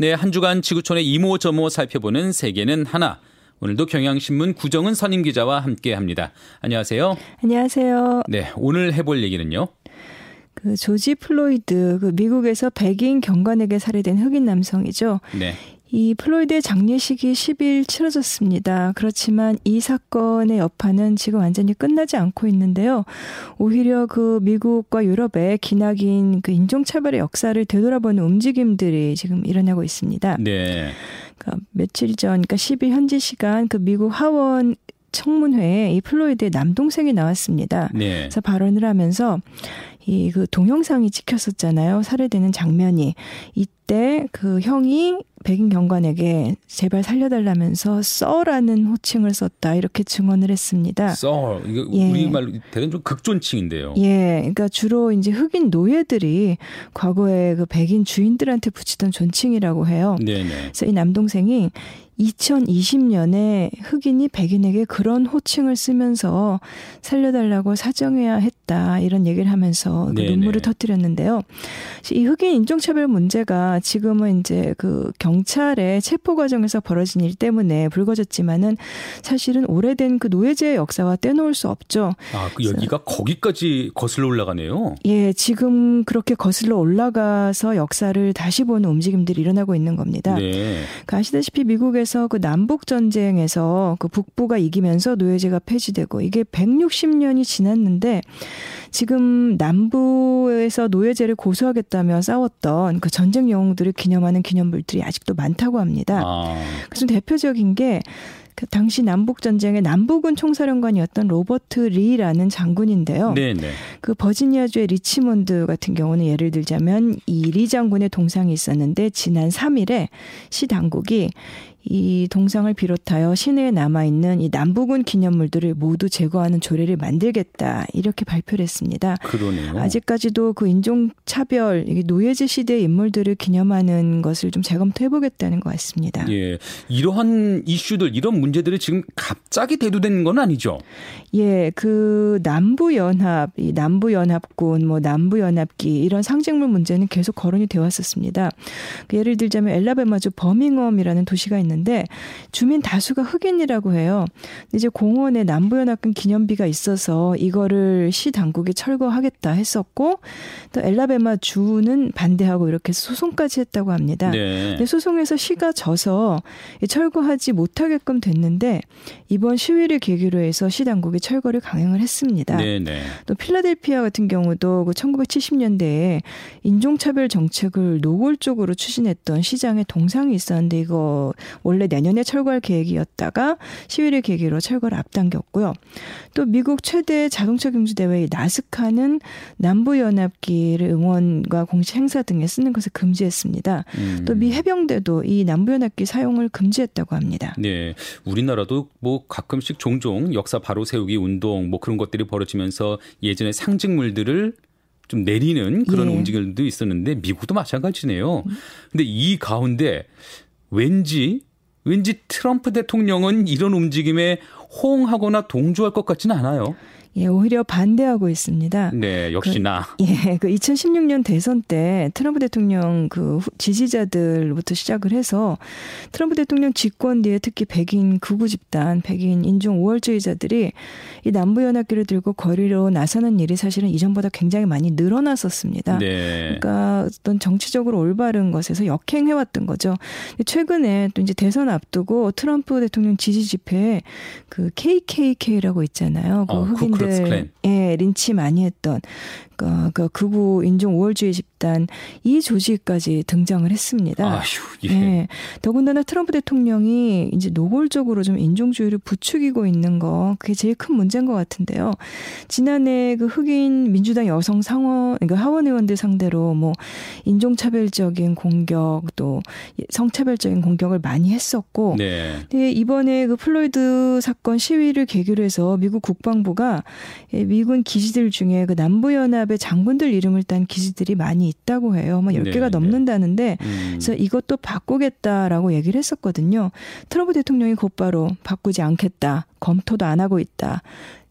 네, 한 주간 지구촌의 이모저모 살펴보는 세계는 하나. 오늘도 경향신문 구정은 선임 기자와 함께 합니다. 안녕하세요. 안녕하세요. 네, 오늘 해볼 얘기는요. 그 조지 플로이드 그 미국에서 백인 경관에게 살해된 흑인 남성이죠. 네. 이 플로이드의 장례식이 10일 치러졌습니다. 그렇지만 이 사건의 여파는 지금 완전히 끝나지 않고 있는데요. 오히려 그 미국과 유럽의 기나긴 그 인종차별의 역사를 되돌아보는 움직임들이 지금 일어나고 있습니다. 네. 그러니까 며칠 전, 그러니까 10일 현지 시간 그 미국 하원 청문회에 이 플로이드의 남동생이 나왔습니다. 네. 그래서 발언을 하면서 이 그 동영상이 찍혔었잖아요. 살해되는 장면이. 이때 그 형이 백인 경관에게 제발 살려달라면서 sir라는 호칭을 썼다 이렇게 증언을 했습니다. Sir 이거 예. 우리 말로 대단 좀 극존칭인데요. 예, 그러니까 주로 이제 흑인 노예들이 과거에 그 백인 주인들한테 붙이던 존칭이라고 해요. 네네. 그래서 이 남동생이 2020년에 흑인이 백인에게 그런 호칭을 쓰면서 살려달라고 사정해야 했다 이런 얘기를 하면서 그. 눈물을 터뜨렸는데요. 이 흑인 인종차별 문제가 지금은 이제 그 경찰의 체포 과정에서 벌어진 일 때문에 불거졌지만은 사실은 오래된 그 노예제의 역사와 떼놓을 수 없죠. 아, 그 여기가 거기까지 거슬러 올라가네요. 예, 지금 그렇게 거슬러 올라가서 역사를 다시 보는 움직임들이 일어나고 있는 겁니다. 네. 그 아시다시피 미국에서 그 남북 전쟁에서 그 북부가 이기면서 노예제가 폐지되고 이게 160년이 지났는데 지금 남부에서 노예제를 고수하겠다며 싸웠던 그 전쟁 영웅들을 기념하는 기념물들이 아직도 많다고 합니다. 아, 그중 대표적인 게그 당시 남북 전쟁의 남부군 총사령관이었던 로버트 리라는 장군인데요. 네네. 그 버지니아주의 리치몬드 같은 경우는 예를 들자면 이 리 장군의 동상이 있었는데 지난 3일에 시 당국이 이 동상을 비롯하여 시내에 남아 있는 이 남부군 기념물들을 모두 제거하는 조례를 만들겠다 이렇게 발표를 했습니다. 그러네요. 아직까지도 그 인종 차별, 이게 노예제 시대의 인물들을 기념하는 것을 좀 재검토해 보겠다는 것 같습니다. 예, 이러한 이슈들, 이런 문제들이 지금 갑자기 대두되는 건 아니죠. 예, 그 남부 연합, 이 남부 연합군, 뭐 남부 연합기 이런 상징물 문제는 계속 거론이 되어 왔었습니다. 그 예를 들자면 엘라베마주 버밍엄이라는 도시가 있는 데 주민 다수가 흑인이라고 해요. 이제 공원에 남부 연합군 기념비가 있어서 이거를 시 당국이 철거하겠다 했었고 또 엘라베마 주는 반대하고 이렇게 소송까지 했다고 합니다. 네. 근데 소송에서 시가 져서 이 철거하지 못하게끔 됐는데 이번 시위를 계기로 해서 시 당국이 철거를 강행을 했습니다. 네 네. 또 필라델피아 같은 경우도 그 1970년대에 인종차별 정책을 노골적으로 추진했던 시장의 동상이 있었는데 이거 원래 내년에 철거할 계획이었다가 시위를 계기로 철거를 앞당겼고요. 또 미국 최대 자동차 경주 대회 나스카는 남부 연합기를 응원과 공식 행사 등에 쓰는 것을 금지했습니다. 음. 또미 해병대도 이 남부 연합기 사용을 금지했다고 합니다. 네, 우리나라도 뭐 가끔씩 종종 역사 바로 세우기 운동 뭐 그런 것들이 벌어지면서 예전의 상징물들을 좀 내리는 그런 예. 움직임도 있었는데 미국도 마찬가지네요. 근데 이 가운데 왠지 왠지 트럼프 대통령은 이런 움직임에 호응하거나 동조할 것 같지는 않아요. 예, 오히려 반대하고 있습니다. 네, 역시나. 예, 그 2016년 대선 때 트럼프 대통령 그 후- 지지자들부터 시작을 해서 트럼프 대통령 집권 뒤에 특히 백인 극우 집단, 백인 인종 우월주의자들이 이 남부 연합기를 들고 거리로 나서는 일이 사실은 이전보다 굉장히 많이 늘어났었습니다. 네. 그러니까 어떤 정치적으로 올바른 것에서 역행해 왔던 거죠. 최근에 또 이제 대선 앞두고 트럼프 대통령 지지 집회에 그 KKK라고 있잖아요. 그 어, 흑인 클랜. 예 린치 많이 했던 그, 그 극우 인종 우월주의 집 단 이 조직까지 등장을 했습니다. 아휴, 예. 예. 더군다나 트럼프 대통령이 이제 노골적으로 좀 인종주의를 부추기고 있는 거 그게 제일 큰 문제인 것 같은데요. 지난해 그 흑인 민주당 여성 상원 그러니까 하원 의원들 상대로 뭐 인종차별적인 공격 또 성차별적인 공격을 많이 했었고 네. 네, 이번에 그 플로이드 사건 시위를 계기로 해서 미국 국방부가 예, 미군 기지들 중에 그 남부 연합의 장군들 이름을 딴 기지들이 많이 있다고 해요. 뭐 네, 10개가 네. 넘는다는데 음. 그래서 이것도 바꾸겠다라고 얘기를 했었거든요. 트럼프 대통령이 곧바로 바꾸지 않겠다. 검토도 안 하고 있다.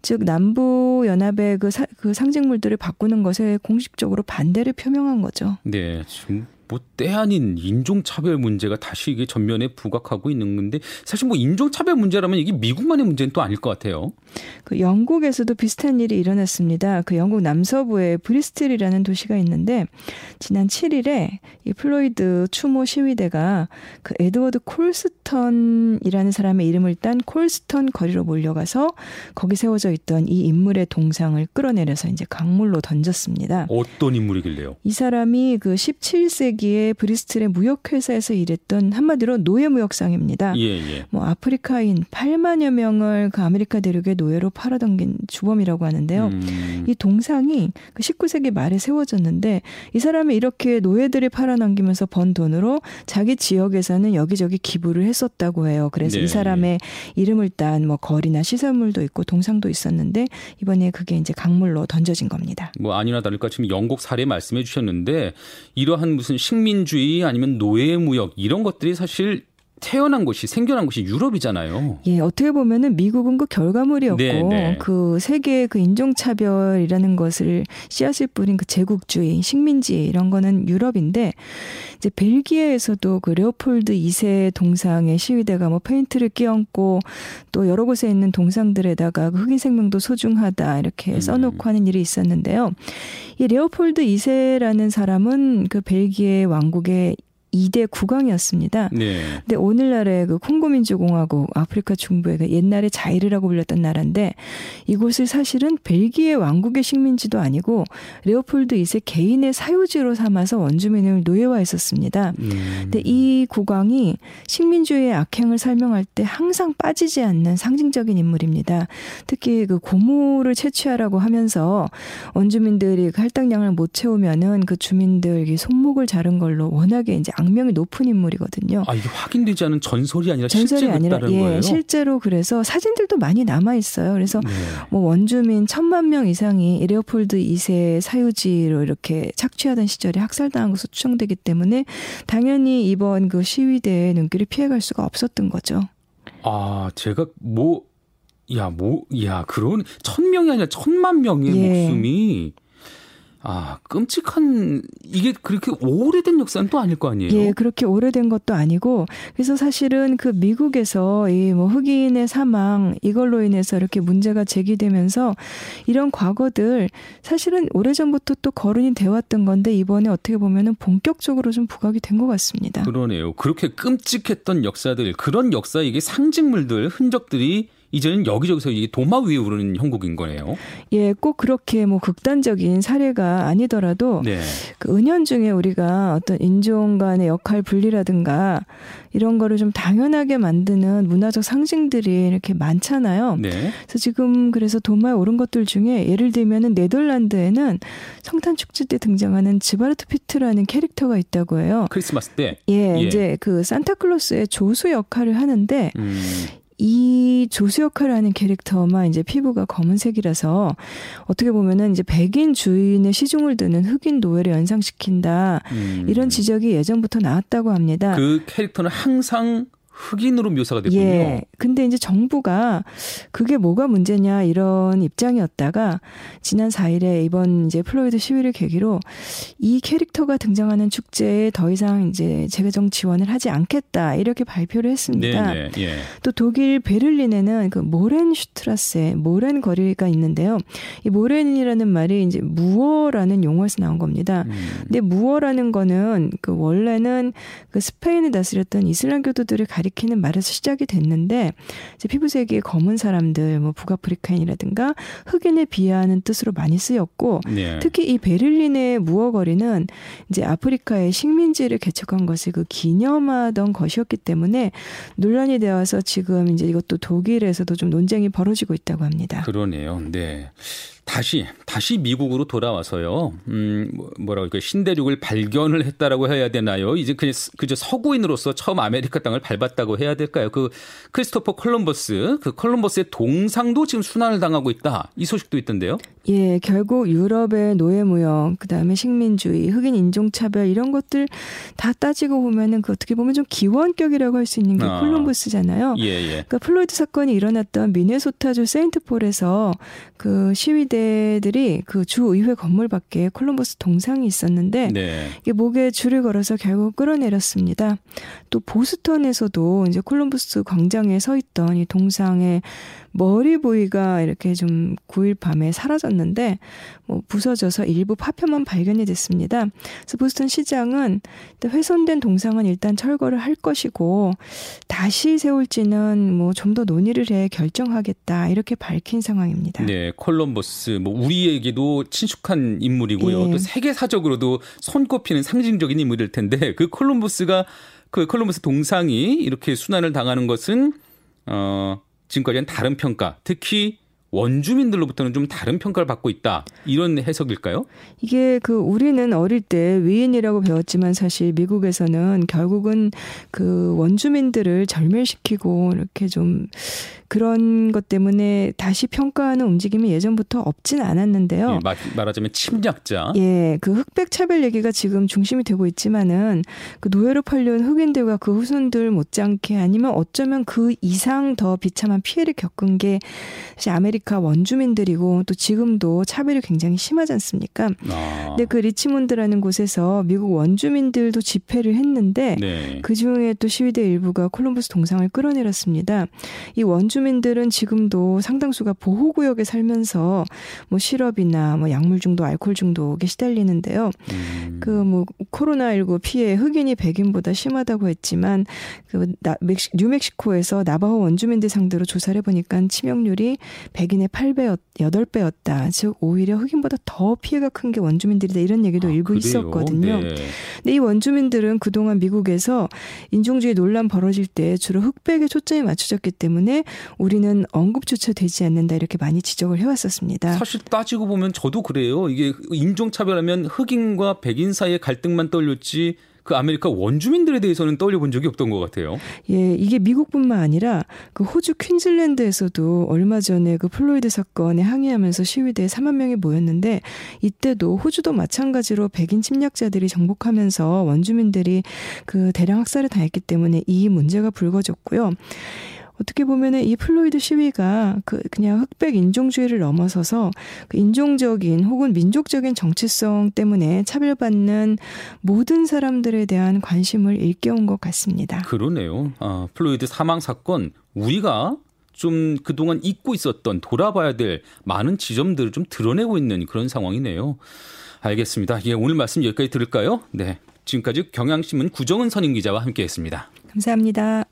즉 남부 연합의 그, 사- 그 상징물들을 바꾸는 것에 공식적으로 반대를 표명한 거죠. 네, 지금 뭐 때 아닌 인종차별 문제가 다시 이게 전면에 부각하고 있는 건데 사실 뭐 인종차별 문제라면 이게 미국만의 문제는 또 아닐 것 같아요. 그 영국에서도 비슷한 일이 일어났습니다. 그 영국 남서부에 브리스틀이라는 도시가 있는데 지난 7일에 이 플로이드 추모 시위대가 그 에드워드 콜스턴이라는 사람의 이름을 딴 콜스턴 거리로 몰려가서 거기 세워져 있던 이 인물의 동상을 끌어내려서 이제 강물로 던졌습니다. 어떤 인물이길래요? 이 사람이 그 17세기 에 브리스틀의 무역회사에서 일했던 한마디로 노예무역상입니다. 예, 예. 뭐 아프리카인 8만여 명을 그 아메리카 대륙에 노예로 팔아넘긴 주범이라고 하는데요. 음. 이 동상이 그 19세기 말에 세워졌는데 이 사람이 이렇게 노예들이 팔아넘기면서 번 돈으로 자기 지역에서는 여기저기 기부를 했었다고 해요. 그래서 네. 이 사람의 이름을 딴 뭐 거리나 시설물도 있고 동상도 있었는데 이번에 그게 이제 강물로 던져진 겁니다. 뭐 아니나 다를까 지금 영국 사례 말씀해 주셨는데 이러한 무슨 식민주의 아니면 노예 무역 이런 것들이 사실 태어난 곳이 생겨난 곳이 유럽이잖아요. 예, 어떻게 보면은 미국은 그 결과물이었고 네, 네. 그 세계의 그 인종 차별이라는 것을 씨앗을 뿌린 그 제국주의, 식민지 이런 거는 유럽인데 이제 벨기에에서도 그 레오폴드 2세 동상의 시위대가 뭐 페인트를 끼얹고 또 여러 곳에 있는 동상들에다가 그 흑인 생명도 소중하다 이렇게 음. 써놓고 하는 일이 있었는데요. 이 레오폴드 2세라는 사람은 그 벨기에 왕국의 2대 국왕이었습니다. 네. 근데 오늘날의 그 콩고민주공화국 아프리카 중부의 그 옛날에 자이르라고 불렸던 나라인데 이곳을 사실은 벨기에 왕국의 식민지도 아니고 레오폴드 2세 개인의 사유지로 삼아서 원주민을 노예화했었습니다. 음. 근데 이 국왕이 식민주의의 악행을 설명할 때 항상 빠지지 않는 상징적인 인물입니다. 특히 그 고무를 채취하라고 하면서 원주민들이 그 할당량을 못 채우면은 그 주민들 손목을 자른 걸로 워낙에 이제 악명이 높은 인물이거든요. 아 이게 확인되지 않은 전설이 아니라 전설이 실제 아니라 예, 거예요? 실제로 그래서 사진들도 많이 남아 있어요. 그래서 네. 뭐 원주민 천만 명 이상이 레오폴드 2세 사유지로 이렇게 착취하던 시절에 학살당한 것으로 추정되기 때문에 당연히 이번 그 시위대의 눈길을 피해갈 수가 없었던 거죠. 아 제가 뭐 야, 뭐, 야, 그런, 천 명이 아니라 천만 명의 예. 목숨이 아, 끔찍한 이게 그렇게 오래된 역사는 또 아닐 거 아니에요? 예, 그렇게 오래된 것도 아니고 그래서 사실은 그 미국에서 이 뭐 흑인의 사망 이걸로 인해서 이렇게 문제가 제기되면서 이런 과거들 사실은 오래전부터 또 거론이 되어 왔던 건데 이번에 어떻게 보면은 본격적으로 좀 부각이 된 것 같습니다. 그러네요. 그렇게 끔찍했던 역사들 그런 역사 이게 상징물들 흔적들이 이제는 여기저기서 이게 도마 위에 오르는 형국인 거네요. 예, 꼭 그렇게 뭐 극단적인 사례가 아니더라도 네. 그 은연중에 우리가 어떤 인종 간의 역할 분리라든가 이런 거를 좀 당연하게 만드는 문화적 상징들이 이렇게 많잖아요. 네. 그래서 지금 그래서 도마에 오른 것들 중에 예를 들면은 네덜란드에는 성탄 축제 때 등장하는 지바르트 피트라는 캐릭터가 있다고 해요. 크리스마스 때. 예, 예. 이제 그 산타클로스의 조수 역할을 하는데 음. 이 조수 역할을 하는 캐릭터만 이제 피부가 검은색이라서 어떻게 보면은 이제 백인 주인의 시중을 드는 흑인 노예를 연상시킨다. 음. 이런 지적이 예전부터 나왔다고 합니다. 그 캐릭터는 항상 흑인으로 묘사가 됐군요. 예. 근데 이제 정부가 그게 뭐가 문제냐 이런 입장이었다가 지난 4일에 이번 이제 플로이드 시위를 계기로 이 캐릭터가 등장하는 축제에 더 이상 이제 재정 지원을 하지 않겠다 이렇게 발표를 했습니다. 네네. 네. 예. 또 독일 베를린에는 그 모렌슈트라세 모렌 거리가 있는데요. 이 모렌이라는 말이 이제 무어라는 용어에서 나온 겁니다. 음. 근데 무어라는 거는 그 원래는 그 스페인을 다스렸던 이슬람 교도들을 가리 가리키는 말에서 시작이 됐는데 이제 피부색이 검은 사람들 뭐 북아프리카인이라든가 흑인을 비하하는 뜻으로 많이 쓰였고 네. 특히 이 베를린의 무어거리는 이제 아프리카의 식민지를 개척한 것을 그 기념하던 것이었기 때문에 논란이 되어서 지금 이제 이것도 독일에서도 좀 논쟁이 벌어지고 있다고 합니다. 그러네요. 네. 다시 다시 미국으로 돌아와서요. 음 뭐, 뭐라고 할까 신대륙을 발견을 했다라고 해야 되나요? 이제 그냥 그저 서구인으로서 처음 아메리카 땅을 밟았다고 해야 될까요? 그 크리스토퍼 콜럼버스 그 콜럼버스의 동상도 지금 수난을 당하고 있다. 이 소식도 있던데요. 예, 결국 유럽의 노예 무역, 그 다음에 식민주의, 흑인 인종 차별 이런 것들 다 따지고 보면은 그 어떻게 보면 좀 기원격이라고 할 수 있는 게 아. 콜럼버스잖아요. 예, 예. 그러니까 플로이드 사건이 일어났던 미네소타주 세인트폴에서 그 시위대들이 그 주 의회 건물 밖에 콜럼버스 동상이 있었는데 네. 이게 목에 줄을 걸어서 결국 끌어내렸습니다. 또 보스턴에서도 이제 콜럼버스 광장에 서 있던 이 동상에 머리 부위가 이렇게 좀 9일 밤에 사라졌 는데 뭐 부서져서 일부 파편만 발견이 됐습니다. 그래서 보스턴 시장은 훼손된 동상은 일단 철거를 할 것이고 다시 세울지는 뭐 좀 더 논의를 해 결정하겠다 이렇게 밝힌 상황입니다. 네, 콜럼버스 뭐 우리에게도 친숙한 인물이고요. 네. 또 세계사적으로도 손꼽히는 상징적인 인물일 텐데 그 콜럼버스가 그 콜럼버스 동상이 이렇게 순환을 당하는 것은 어 지금까지는 다른 평가, 특히 원주민들로부터는 좀 다른 평가를 받고 있다. 이런 해석일까요? 이게 그 우리는 어릴 때 위인이라고 배웠지만 사실 미국에서는 결국은 그 원주민들을 절멸시키고 이렇게 좀 그런 것 때문에 다시 평가하는 움직임이 예전부터 없진 않았는데요. 예, 말하자면 침략자. 예, 그 흑백 차별 얘기가 지금 중심이 되고 있지만은 그 노예로 팔려온 흑인들과 그 후손들 못지않게 아니면 어쩌면 그 이상 더 비참한 피해를 겪은 게 사실 아메리카 원주민들이고 또 지금도 차별이 굉장히 심하지 않습니까? 아. 근데 그 리치몬드라는 곳에서 미국 원주민들도 집회를 했는데 네. 그 중에 또 시위대 일부가 콜럼버스 동상을 끌어내렸습니다. 이 원주 원주민들은 지금도 상당수가 보호구역에 살면서 뭐 실업이나 뭐 약물 중독, 알코올 중독에 시달리는데요. 음. 그뭐 코로나19 피해 흑인이 백인보다 심하다고 했지만 그 나, 멕시, 뉴멕시코에서 나바호 원주민들 상대로 조사를 해보니까 치명률이 백인의 8배, 8배였다. 즉 오히려 흑인보다 더 피해가 큰 게 원주민들이다. 이런 얘기도 아, 일부 그래요? 있었거든요. 네. 근데 이 원주민들은 그동안 미국에서 인종주의 논란 벌어질 때 주로 흑백에 초점이 맞춰졌기 때문에 우리는 언급조차 되지 않는다 이렇게 많이 지적을 해왔었습니다. 사실 따지고 보면 저도 그래요. 이게 인종차별하면 흑인과 백인 사이의 갈등만 떠올렸지 그 아메리카 원주민들에 대해서는 떠올려 본 적이 없던 것 같아요. 예, 이게 미국뿐만 아니라 그 호주 퀸즐랜드에서도 얼마 전에 그 플로이드 사건에 항의하면서 시위대에 4만 명이 모였는데 이때도 호주도 마찬가지로 백인 침략자들이 정복하면서 원주민들이 그 대량 학살을 당했기 때문에 이 문제가 불거졌고요. 어떻게 보면은 이 플로이드 시위가 그 그냥 흑백 인종주의를 넘어서서 그 인종적인 혹은 민족적인 정체성 때문에 차별받는 모든 사람들에 대한 관심을 일깨운 것 같습니다. 그러네요. 아, 플로이드 사망 사건 우리가 좀 그동안 잊고 있었던 돌아봐야 될 많은 지점들을 좀 드러내고 있는 그런 상황이네요. 알겠습니다. 예, 오늘 말씀 여기까지 들을까요? 네. 지금까지 경향신문 구정은 선임 기자와 함께 했습니다. 감사합니다.